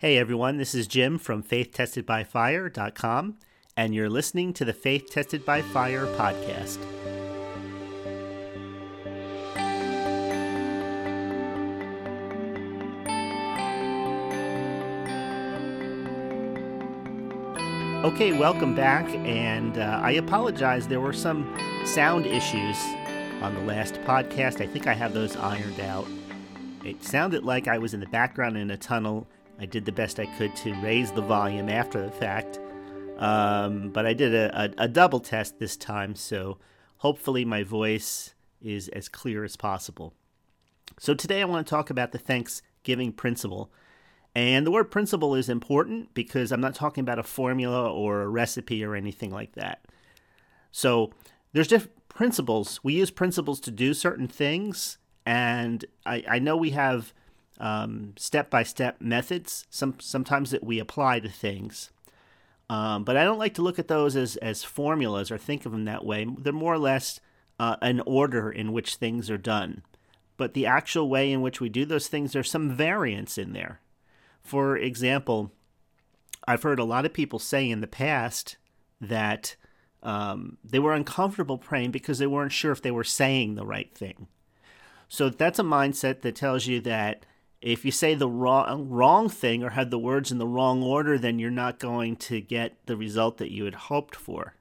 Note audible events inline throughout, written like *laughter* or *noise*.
Hey everyone, this is Jim from faithtestedbyfire.com, and you're listening to the Faith Tested by Fire podcast. Okay, welcome back, and uh, I apologize. There were some sound issues on the last podcast. I think I have those ironed out. It sounded like I was in the background in a tunnel I did the best I could to raise the volume after the fact. Um, but I did a, a, a, double test this time, so hopefully my voice is as clear as possible. So today I want to talk about the Thanksgiving principle. And the word principle is important because I'm not talking about a formula or a recipe or anything like that. So there's different principles. We use principles to do certain things. And I, I know we have step by step methods, some, sometimes that we apply to things. Um, but I don't like to look at those as, as formulas or think of them that way. They're more or less uh, an order in which things are done. But the actual way in which we do those things, there's some variance in there. For example, I've heard a lot of people say in the past that um, they were uncomfortable praying because they weren't sure if they were saying the right thing. So that's a mindset that tells you that if you say the wrong wrong thing or have the words in the wrong order, then you're not going to get the result that you had hoped for.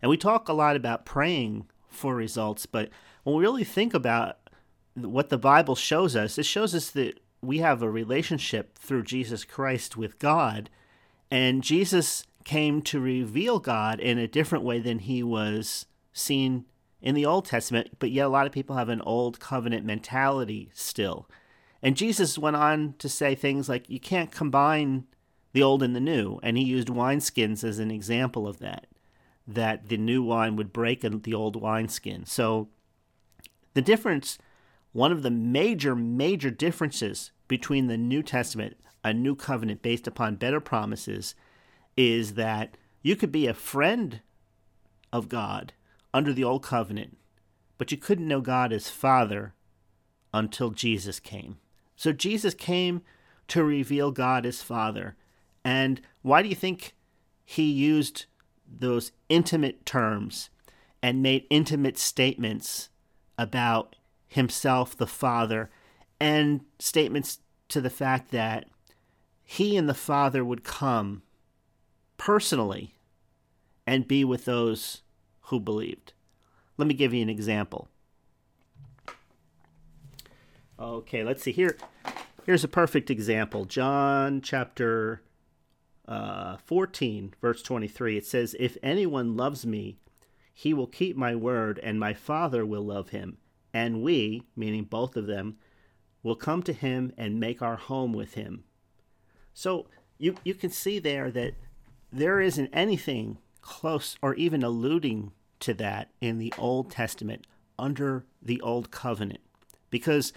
And we talk a lot about praying for results, but when we really think about what the Bible shows us, it shows us that we have a relationship through Jesus Christ with God, and Jesus came to reveal God in a different way than he was seen in the Old Testament, but yet a lot of people have an old covenant mentality still. And Jesus went on to say things like, you can't combine the old and the new. And he used wineskins as an example of that, that the new wine would break the old wineskin. So the difference, one of the major, major differences between the New Testament, a new covenant based upon better promises, is that you could be a friend of God under the old covenant, but you couldn't know God as Father until Jesus came. So Jesus came to reveal God as Father. And why do you think he used those intimate terms and made intimate statements about himself, the Father, and statements to the fact that he and the Father would come personally and be with those who believed? Let me give you an example. Okay, let's see here. Here's a perfect example. John chapter uh, 14, verse 23. It says, If anyone loves me, he will keep my word, and my Father will love him. And we, meaning both of them, will come to him and make our home with him. So you, you can see there that there isn't anything close or even alluding to that in the Old Testament under the Old Covenant. Because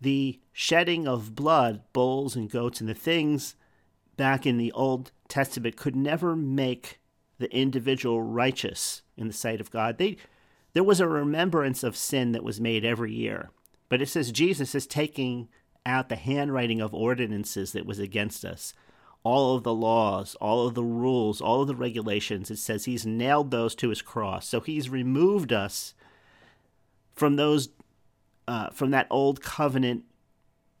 the shedding of blood, bulls and goats, and the things back in the Old Testament could never make the individual righteous in the sight of God. They, there was a remembrance of sin that was made every year. But it says Jesus is taking out the handwriting of ordinances that was against us. All of the laws, all of the rules, all of the regulations. It says he's nailed those to his cross. So he's removed us from those uh, from that old covenant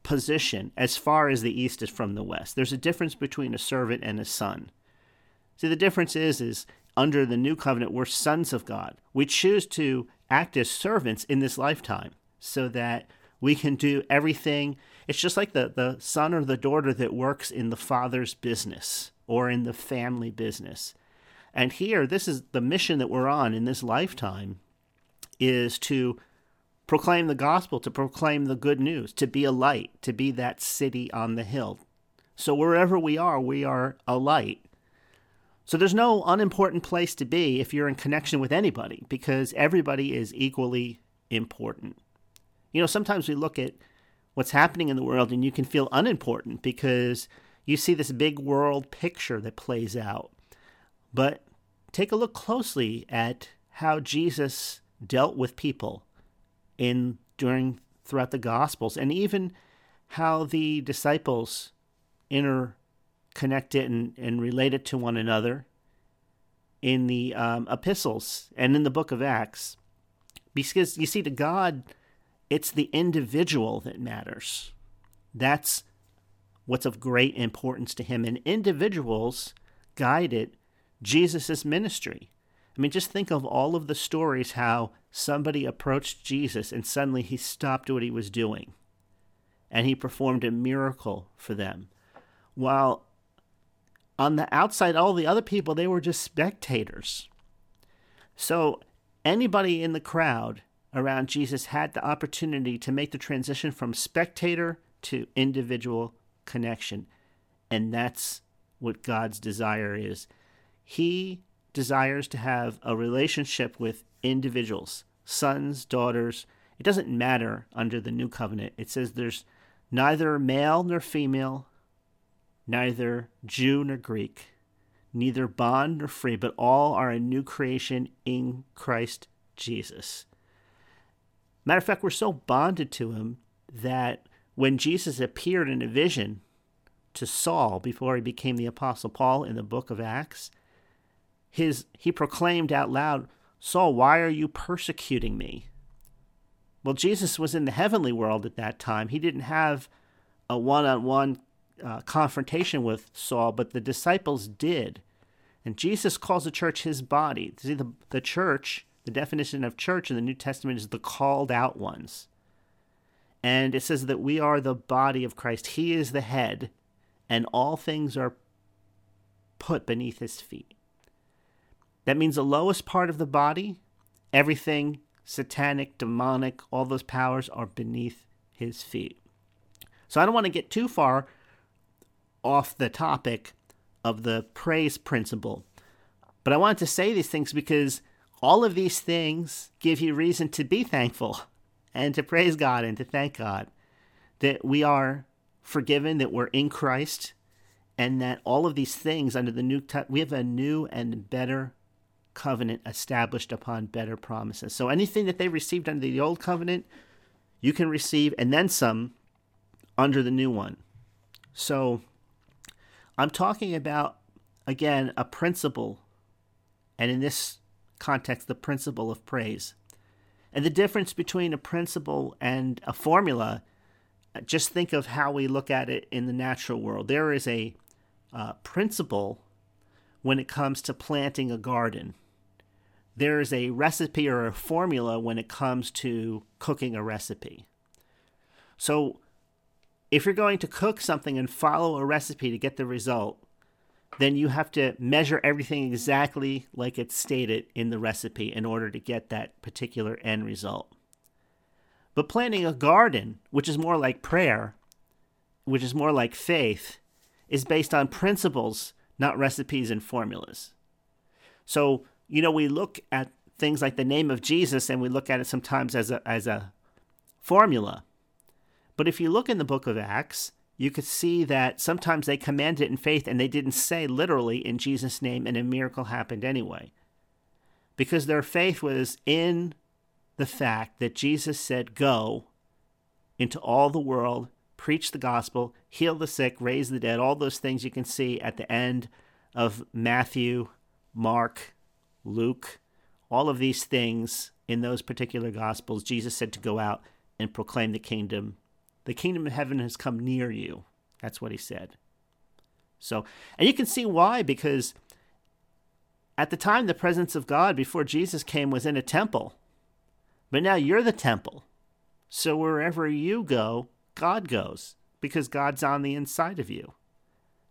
position as far as the east is from the west. There's a difference between a servant and a son. See, the difference is, is under the new covenant, we're sons of God. We choose to act as servants in this lifetime so that we can do everything. It's just like the, the son or the daughter that works in the father's business or in the family business. And here, this is the mission that we're on in this lifetime is to proclaim the gospel, to proclaim the good news, to be a light, to be that city on the hill. So wherever we are, we are a light. So there's no unimportant place to be if you're in connection with anybody because everybody is equally important. You know, sometimes we look at what's happening in the world and you can feel unimportant because you see this big world picture that plays out. But take a look closely at how Jesus dealt with people in during throughout the gospels and even how the disciples inter connect it and, and relate it to one another in the um, epistles and in the book of Acts. Because you see, to God, it's the individual that matters. That's what's of great importance to him. And individuals guided Jesus' ministry. I mean, just think of all of the stories how somebody approached Jesus and suddenly he stopped what he was doing and he performed a miracle for them. While on the outside, all the other people, they were just spectators. So anybody in the crowd around Jesus had the opportunity to make the transition from spectator to individual connection. And that's what God's desire is. He desires to have a relationship with individuals, sons, daughters. It doesn't matter under the new covenant. It says there's neither male nor female, neither Jew nor Greek, neither bond nor free, but all are a new creation in Christ Jesus. Matter of fact, we're so bonded to him that when Jesus appeared in a vision to Saul before he became the Apostle Paul in the book of Acts, his, he proclaimed out loud, Saul, why are you persecuting me? Well, Jesus was in the heavenly world at that time. He didn't have a one on one confrontation with Saul, but the disciples did. And Jesus calls the church his body. See, the, the church, the definition of church in the New Testament is the called out ones. And it says that we are the body of Christ. He is the head, and all things are put beneath his feet. That means the lowest part of the body, everything satanic, demonic, all those powers are beneath his feet. So I don't want to get too far off the topic of the praise principle. But I wanted to say these things because all of these things give you reason to be thankful *laughs* and to praise God and to thank God that we are forgiven, that we're in Christ, and that all of these things under the new we have a new and better covenant established upon better promises. So anything that they received under the old covenant, you can receive and then some under the new one. So I'm talking about, again, a principle, and in this context, the principle of praise. And the difference between a principle and a formula, just think of how we look at it in the natural world. There is a uh, principle when it comes to planting a garden there's a recipe or a formula when it comes to cooking a recipe. So, if you're going to cook something and follow a recipe to get the result, then you have to measure everything exactly like it's stated in the recipe in order to get that particular end result. But planting a garden, which is more like prayer, which is more like faith, is based on principles, not recipes and formulas. So, you know, we look at things like the name of Jesus and we look at it sometimes as a, as a formula. But if you look in the book of Acts, you could see that sometimes they commanded in faith and they didn't say literally in Jesus' name, and a miracle happened anyway. Because their faith was in the fact that Jesus said, Go into all the world, preach the gospel, heal the sick, raise the dead, all those things you can see at the end of Matthew, Mark, Luke, all of these things in those particular gospels, Jesus said to go out and proclaim the kingdom. The kingdom of heaven has come near you. That's what he said. So, and you can see why, because at the time, the presence of God before Jesus came was in a temple. But now you're the temple. So wherever you go, God goes, because God's on the inside of you.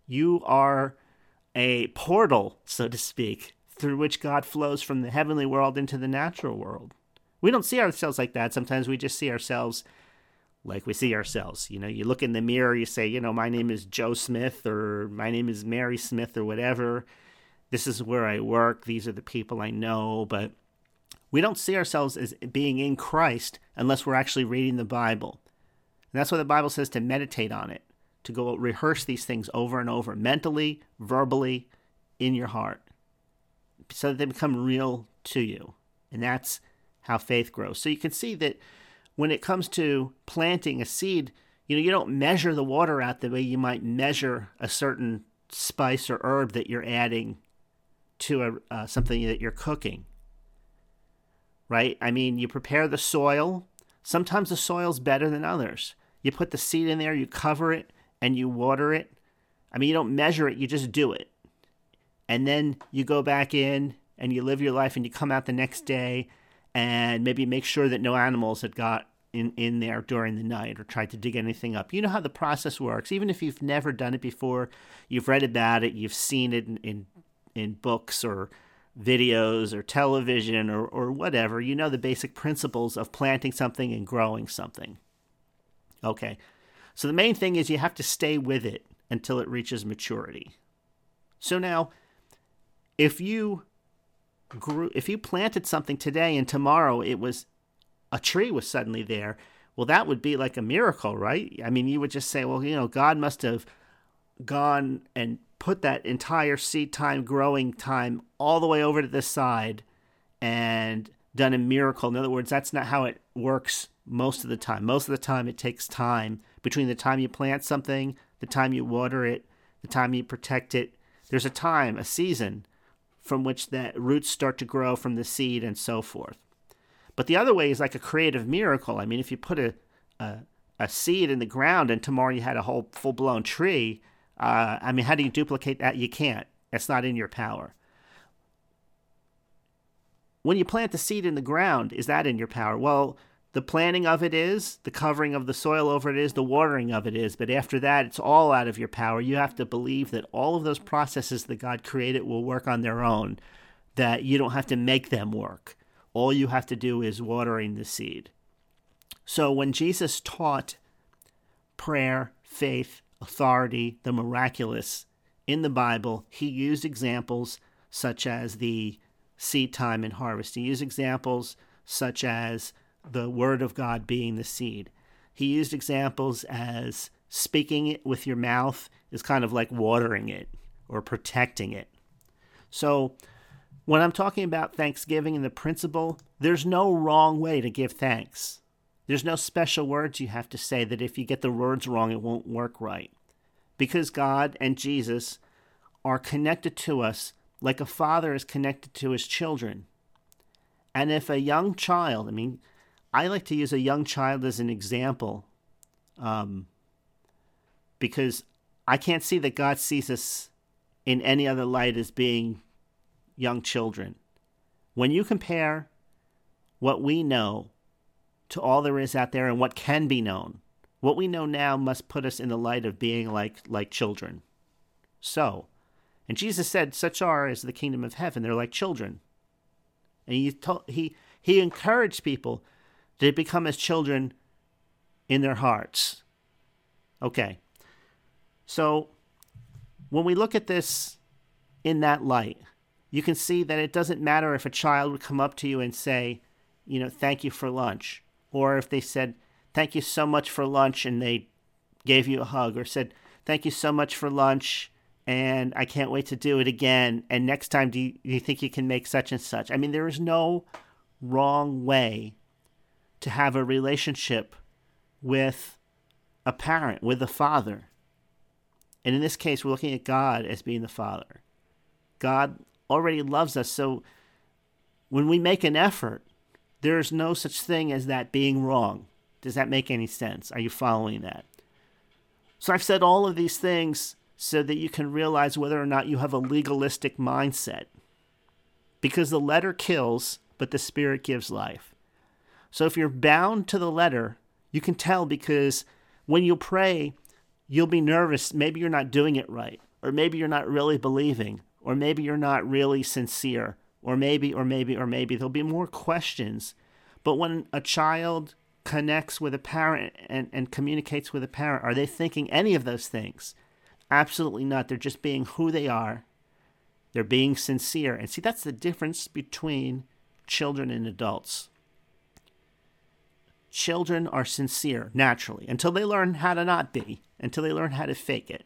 You are a portal, so to speak, through which God flows from the heavenly world into the natural world. We don't see ourselves like that. Sometimes we just see ourselves like we see ourselves. You know, you look in the mirror, you say, you know, my name is Joe Smith or my name is Mary Smith or whatever. This is where I work. These are the people I know. But we don't see ourselves as being in Christ unless we're actually reading the Bible. And that's why the Bible says to meditate on it, to go rehearse these things over and over, mentally, verbally, in your heart so that they become real to you. And that's how faith grows. So you can see that when it comes to planting a seed, you know, you don't measure the water out the way you might measure a certain spice or herb that you're adding to a, uh, something that you're cooking. Right? I mean, you prepare the soil. Sometimes the soil's better than others. You put the seed in there, you cover it, and you water it. I mean, you don't measure it, you just do it. And then you go back in and you live your life and you come out the next day and maybe make sure that no animals had got in, in there during the night or tried to dig anything up. You know how the process works. Even if you've never done it before, you've read about it, you've seen it in, in, in books or videos or television or, or whatever, you know the basic principles of planting something and growing something. Okay, so the main thing is you have to stay with it until it reaches maturity. So now, if you grew, if you planted something today and tomorrow it was a tree was suddenly there, well, that would be like a miracle, right? I mean, you would just say, well, you know, God must have gone and put that entire seed time, growing time, all the way over to this side and done a miracle. In other words, that's not how it works most of the time. Most of the time, it takes time between the time you plant something, the time you water it, the time you protect it. There's a time, a season from which the roots start to grow from the seed and so forth. But the other way is like a creative miracle. I mean, if you put a, a, a seed in the ground and tomorrow you had a whole full blown tree, uh, I mean, how do you duplicate that? You can't. It's not in your power. When you plant the seed in the ground, is that in your power? Well, the planting of it is, the covering of the soil over it is, the watering of it is. But after that, it's all out of your power. You have to believe that all of those processes that God created will work on their own, that you don't have to make them work. All you have to do is watering the seed. So when Jesus taught prayer, faith, authority, the miraculous in the Bible, he used examples such as the seed time and harvest. He used examples such as the word of God being the seed. He used examples as speaking it with your mouth is kind of like watering it or protecting it. So, when I'm talking about Thanksgiving and the principle, there's no wrong way to give thanks. There's no special words you have to say that if you get the words wrong, it won't work right. Because God and Jesus are connected to us like a father is connected to his children. And if a young child, I mean, I like to use a young child as an example um, because I can't see that God sees us in any other light as being young children. When you compare what we know to all there is out there and what can be known. What we know now must put us in the light of being like like children. So, and Jesus said, "Such are as the kingdom of heaven. They're like children." And he told, he he encouraged people to become as children in their hearts. Okay. So, when we look at this in that light, you can see that it doesn't matter if a child would come up to you and say, you know, thank you for lunch or if they said, Thank you so much for lunch, and they gave you a hug, or said, Thank you so much for lunch, and I can't wait to do it again. And next time, do you, do you think you can make such and such? I mean, there is no wrong way to have a relationship with a parent, with a father. And in this case, we're looking at God as being the father. God already loves us. So when we make an effort there's no such thing as that being wrong. Does that make any sense? Are you following that? So I've said all of these things so that you can realize whether or not you have a legalistic mindset. Because the letter kills, but the spirit gives life. So if you're bound to the letter, you can tell because when you pray, you'll be nervous. Maybe you're not doing it right, or maybe you're not really believing, or maybe you're not really sincere, or maybe, or maybe, or maybe. There'll be more questions. But when a child connects with a parent and, and communicates with a parent, are they thinking any of those things? Absolutely not. They're just being who they are. They're being sincere. And see, that's the difference between children and adults. Children are sincere naturally until they learn how to not be, until they learn how to fake it.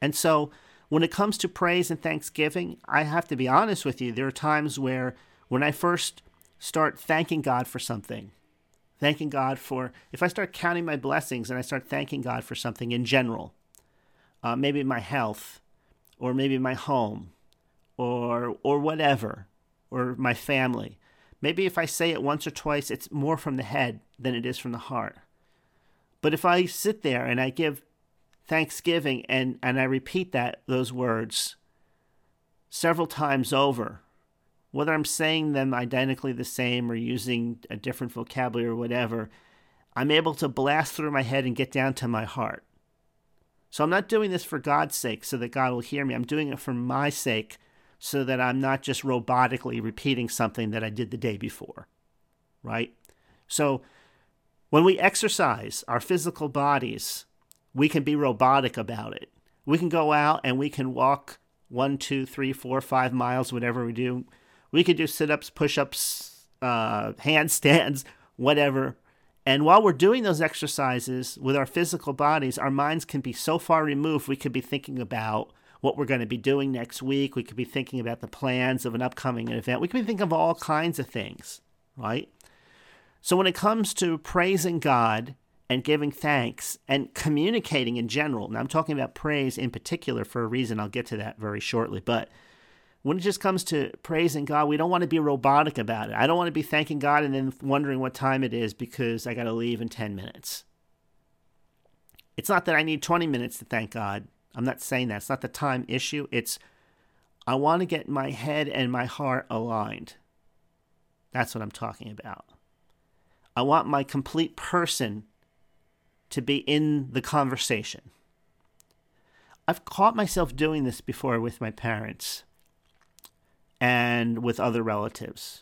And so when it comes to praise and thanksgiving, I have to be honest with you. There are times where, when I first start thanking God for something, thanking God for, if I start counting my blessings and I start thanking God for something in general, uh, maybe my health, or maybe my home, or or whatever, or my family. Maybe if I say it once or twice, it's more from the head than it is from the heart. But if I sit there and I give thanksgiving and, and I repeat that those words several times over, whether I'm saying them identically the same or using a different vocabulary or whatever, I'm able to blast through my head and get down to my heart. So I'm not doing this for God's sake so that God will hear me. I'm doing it for my sake so that I'm not just robotically repeating something that I did the day before. Right? So when we exercise our physical bodies, we can be robotic about it. We can go out and we can walk one, two, three, four, five miles, whatever we do. We can do sit ups, push ups, uh, handstands, *laughs* whatever. And while we're doing those exercises with our physical bodies, our minds can be so far removed, we could be thinking about what we're going to be doing next week. We could be thinking about the plans of an upcoming event. We could be thinking of all kinds of things, right? So when it comes to praising God and giving thanks and communicating in general, now I'm talking about praise in particular for a reason, I'll get to that very shortly, but when it just comes to praising God, we don't want to be robotic about it. I don't want to be thanking God and then wondering what time it is because I got to leave in 10 minutes. It's not that I need 20 minutes to thank God. I'm not saying that. It's not the time issue. It's I want to get my head and my heart aligned. That's what I'm talking about. I want my complete person to be in the conversation. I've caught myself doing this before with my parents and with other relatives.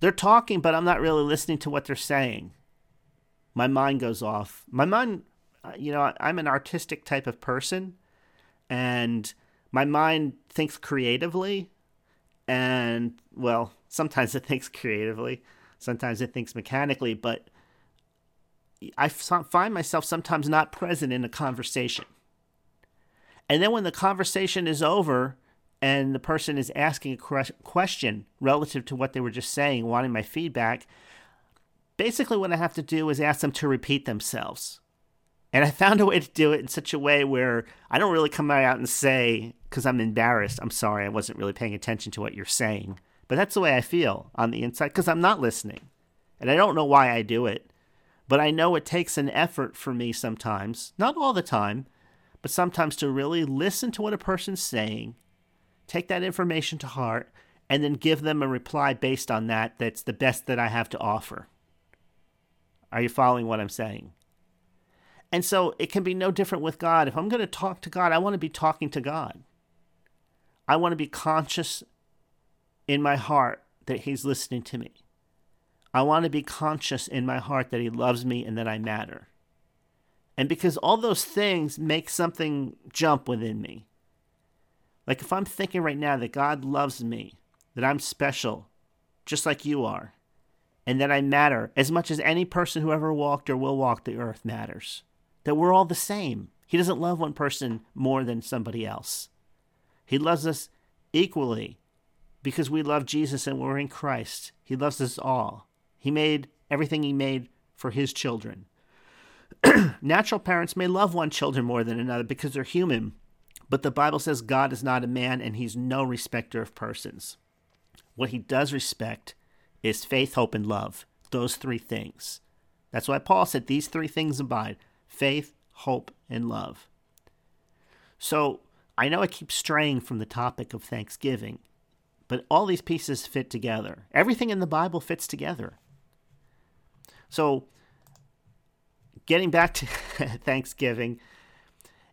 They're talking, but I'm not really listening to what they're saying. My mind goes off. My mind, Uh, you know, I'm an artistic type of person, and my mind thinks creatively. And, well, sometimes *laughs* it thinks creatively Sometimes it thinks mechanically, but I find myself sometimes not present in a conversation. And then when the conversation is over and the person is asking a question relative to what they were just saying, wanting my feedback, basically what I have to do is ask them to repeat themselves. And I found a way to do it in such a way where I don't really come out and say, because I'm embarrassed, I'm sorry, I wasn't really paying attention to what you're saying. But that's the way I feel on the inside because I'm not listening. And I don't know why I do it. But I know it takes an effort for me sometimes, not all the time, but sometimes to really listen to what a person's saying, take that information to heart, and then give them a reply based on that that's the best that I have to offer. Are you following what I'm saying? And so it can be no different with God. If I'm going to talk to God, I want to be talking to God. I want to be conscious in my heart that He's listening to me. I want to be conscious in my heart that He loves me and that I matter. And because all those things make something jump within me. Like if I'm thinking right now that God loves me, that I'm special, just like you are, and that I matter as much as any person who ever walked or will walk the earth matters, that we're all the same. He doesn't love one person more than somebody else. He loves us equally because we love Jesus and we're in Christ. He loves us all. He made everything He made for His children. *clears throat* Natural parents may love one children more than another because they're human, but the Bible says God is not a man and He's no respecter of persons. What He does respect is faith, hope, and love. Those three things. That's why Paul said these three things abide faith, hope, and love. So I know I keep straying from the topic of Thanksgiving, but all these pieces fit together. Everything in the Bible fits together. So, getting back to *laughs* Thanksgiving,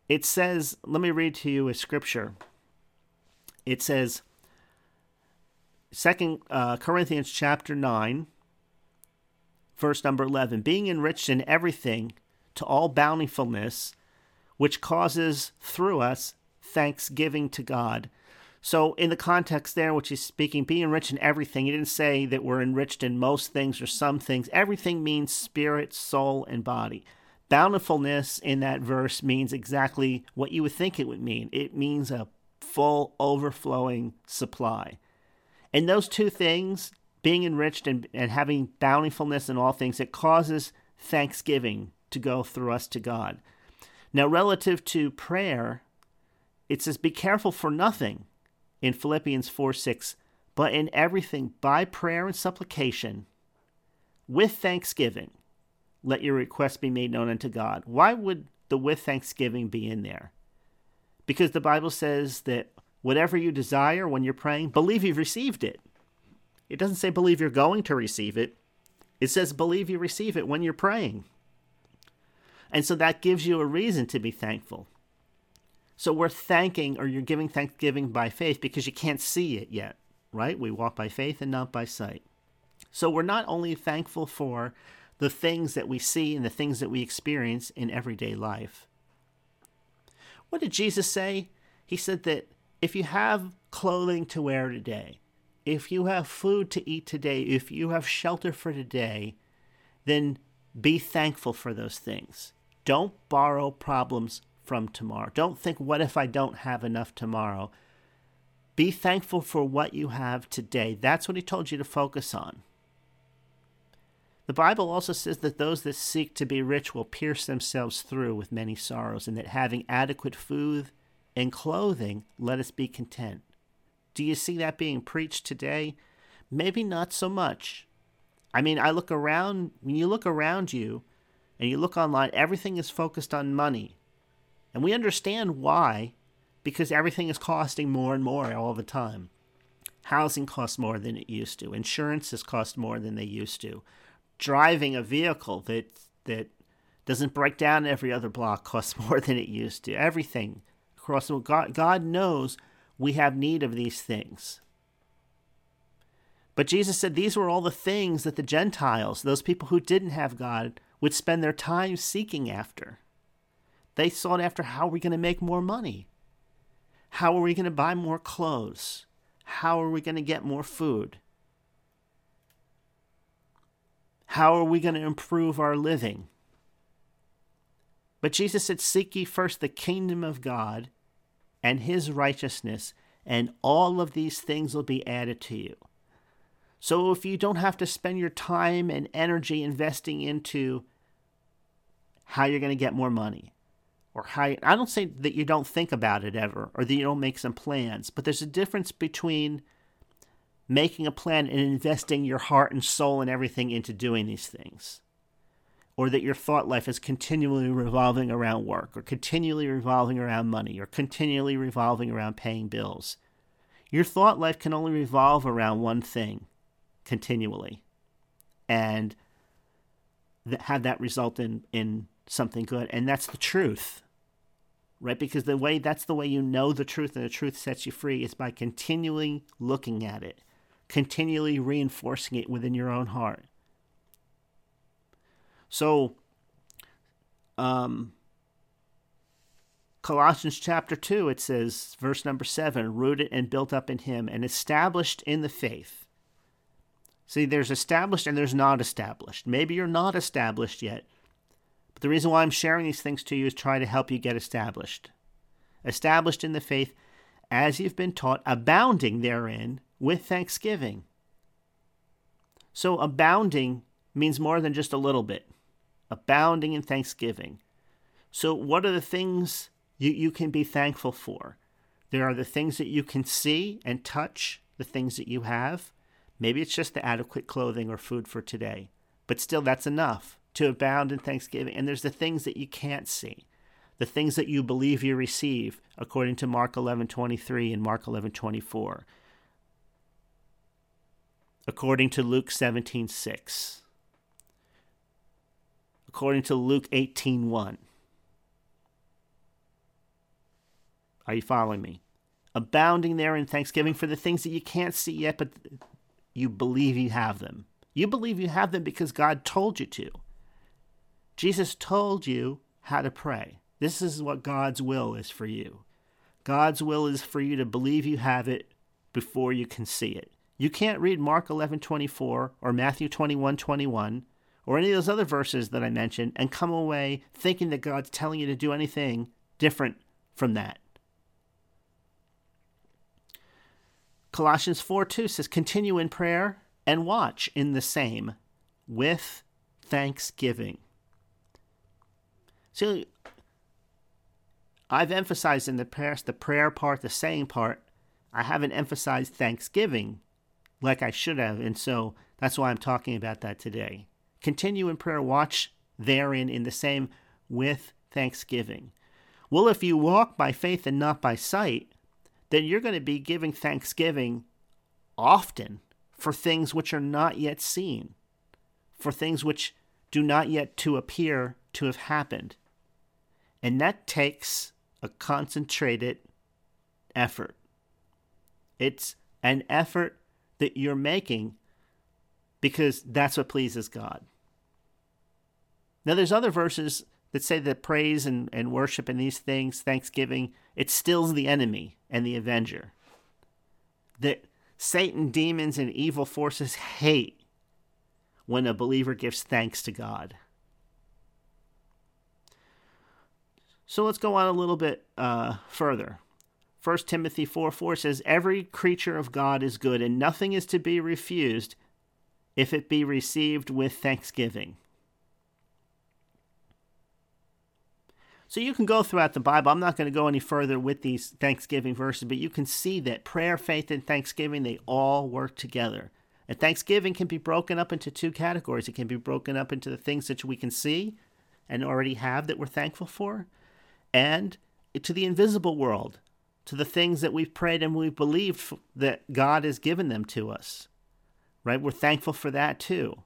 it says, let me read to you a scripture. It says, Second uh, Corinthians chapter 9, verse number 11, being enriched in everything to all bountifulness, which causes through us thanksgiving to God so, in the context there, which he's speaking, being enriched in everything, he didn't say that we're enriched in most things or some things. Everything means spirit, soul, and body. Bountifulness in that verse means exactly what you would think it would mean it means a full, overflowing supply. And those two things, being enriched and, and having bountifulness in all things, it causes thanksgiving to go through us to God. Now, relative to prayer, it says, Be careful for nothing in Philippians 4 6, but in everything by prayer and supplication, with thanksgiving, let your requests be made known unto God. Why would the with thanksgiving be in there? Because the Bible says that whatever you desire when you're praying, believe you've received it. It doesn't say believe you're going to receive it, it says believe you receive it when you're praying. And so that gives you a reason to be thankful. So we're thanking or you're giving thanksgiving by faith because you can't see it yet, right? We walk by faith and not by sight. So we're not only thankful for the things that we see and the things that we experience in everyday life. What did Jesus say? He said that if you have clothing to wear today, if you have food to eat today, if you have shelter for today, then be thankful for those things. Don't borrow problems from tomorrow. Don't think, what if I don't have enough tomorrow? Be thankful for what you have today. That's what he told you to focus on. The Bible also says that those that seek to be rich will pierce themselves through with many sorrows, and that having adequate food and clothing, let us be content. Do you see that being preached today? Maybe not so much. I mean, I look around, when you look around you and you look online, everything is focused on money. And we understand why, because everything is costing more and more all the time. Housing costs more than it used to, insurance has cost more than they used to. Driving a vehicle that that doesn't break down every other block costs *laughs* more than it used to. Everything across the God, God knows we have need of these things. But Jesus said these were all the things that the Gentiles, those people who didn't have God, would spend their time seeking after. They sought after how are we going to make more money? How are we going to buy more clothes? How are we going to get more food? How are we going to improve our living? But Jesus said, Seek ye first the kingdom of God and his righteousness, and all of these things will be added to you. So if you don't have to spend your time and energy investing into how you're going to get more money, or how I don't say that you don't think about it ever, or that you don't make some plans, but there's a difference between making a plan and investing your heart and soul and everything into doing these things or that your thought life is continually revolving around work, or continually revolving around money, or continually revolving around paying bills. Your thought life can only revolve around one thing continually and have that result in, in something good. And that's the truth, right? Because the way that's the way you know the truth and the truth sets you free is by continually looking at it, continually reinforcing it within your own heart. So, um, Colossians chapter 2, it says, verse number 7 rooted and built up in Him and established in the faith. See, there's established and there's not established. Maybe you're not established yet. But the reason why I'm sharing these things to you is try to help you get established. Established in the faith as you've been taught, abounding therein with thanksgiving. So, abounding means more than just a little bit abounding in thanksgiving. So, what are the things you, you can be thankful for? There are the things that you can see and touch, the things that you have. Maybe it's just the adequate clothing or food for today, but still, that's enough to abound in thanksgiving. And there's the things that you can't see, the things that you believe you receive, according to Mark 11:23 and Mark 11:24, according to Luke 17:6 according to Luke 18:1. Are you following me? Abounding there in thanksgiving for the things that you can't see yet, but you believe you have them. You believe you have them because God told you to. Jesus told you how to pray. This is what God's will is for you. God's will is for you to believe you have it before you can see it. You can't read Mark 11:24 or Matthew 21:21 or any of those other verses that I mentioned and come away thinking that God's telling you to do anything different from that. Colossians 4 2 says, Continue in prayer and watch in the same with thanksgiving. So I've emphasized in the past the prayer part, the saying part. I haven't emphasized thanksgiving like I should have, and so that's why I'm talking about that today. Continue in prayer, watch therein in the same with thanksgiving. Well, if you walk by faith and not by sight, then you're going to be giving thanksgiving often for things which are not yet seen, for things which do not yet to appear to have happened. And that takes a concentrated effort. It's an effort that you're making because that's what pleases God. Now, there's other verses that say that praise and, and worship and these things, thanksgiving, it stills the enemy and the avenger. That Satan, demons, and evil forces hate when a believer gives thanks to God. So let's go on a little bit uh, further. 1 Timothy 4 4 says, Every creature of God is good, and nothing is to be refused if it be received with thanksgiving. So you can go throughout the Bible. I'm not going to go any further with these Thanksgiving verses, but you can see that prayer, faith, and thanksgiving, they all work together. And thanksgiving can be broken up into two categories. It can be broken up into the things that we can see and already have that we're thankful for, and to the invisible world, to the things that we've prayed and we've believed that God has given them to us. Right? We're thankful for that too.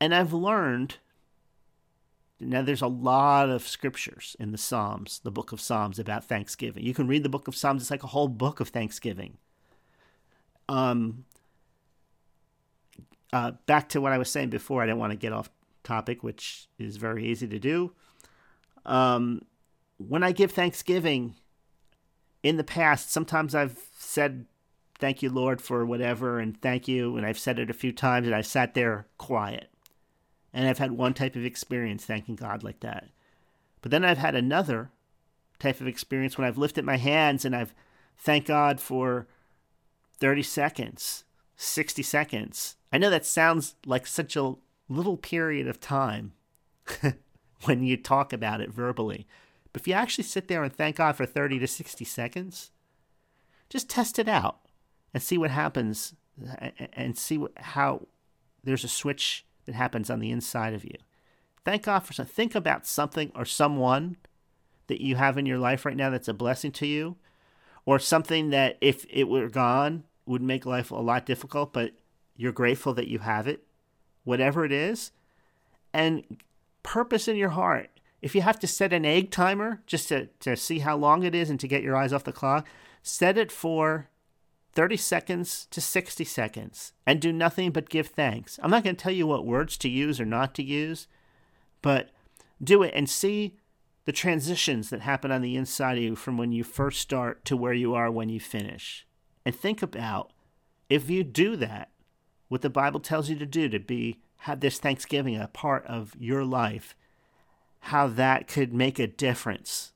And I've learned now, there's a lot of scriptures in the Psalms, the book of Psalms, about Thanksgiving. You can read the book of Psalms, it's like a whole book of Thanksgiving. Um, uh, back to what I was saying before, I didn't want to get off topic, which is very easy to do. Um, when I give Thanksgiving in the past, sometimes I've said, Thank you, Lord, for whatever, and thank you. And I've said it a few times, and I sat there quiet and I've had one type of experience thanking God like that. But then I've had another type of experience when I've lifted my hands and I've thanked God for 30 seconds, 60 seconds. I know that sounds like such a little period of time *laughs* when you talk about it verbally. But if you actually sit there and thank God for 30 to 60 seconds, just test it out and see what happens and see what, how there's a switch that happens on the inside of you. Thank God for something. Think about something or someone that you have in your life right now that's a blessing to you, or something that if it were gone would make life a lot difficult, but you're grateful that you have it, whatever it is, and purpose in your heart. If you have to set an egg timer just to, to see how long it is and to get your eyes off the clock, set it for 30 seconds to 60 seconds and do nothing but give thanks. I'm not going to tell you what words to use or not to use, but do it and see the transitions that happen on the inside of you from when you first start to where you are when you finish. And think about if you do that, what the Bible tells you to do to be have this Thanksgiving a part of your life, how that could make a difference.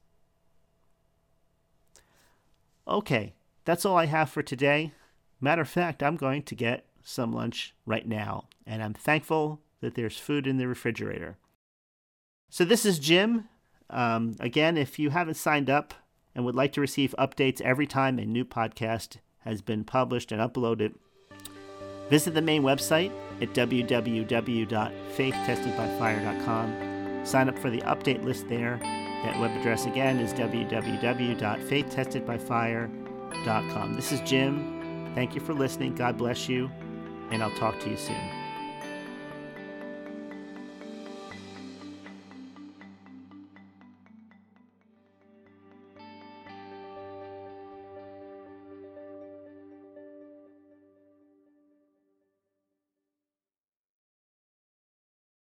Okay, that's all I have for today. Matter of fact, I'm going to get some lunch right now, and I'm thankful that there's food in the refrigerator. So, this is Jim. Um, again, if you haven't signed up and would like to receive updates every time a new podcast has been published and uploaded, visit the main website at www.faithtestedbyfire.com. Sign up for the update list there. That web address again is www.faithtestedbyfire.com this is Jim. Thank you for listening. God bless you, and I'll talk to you soon.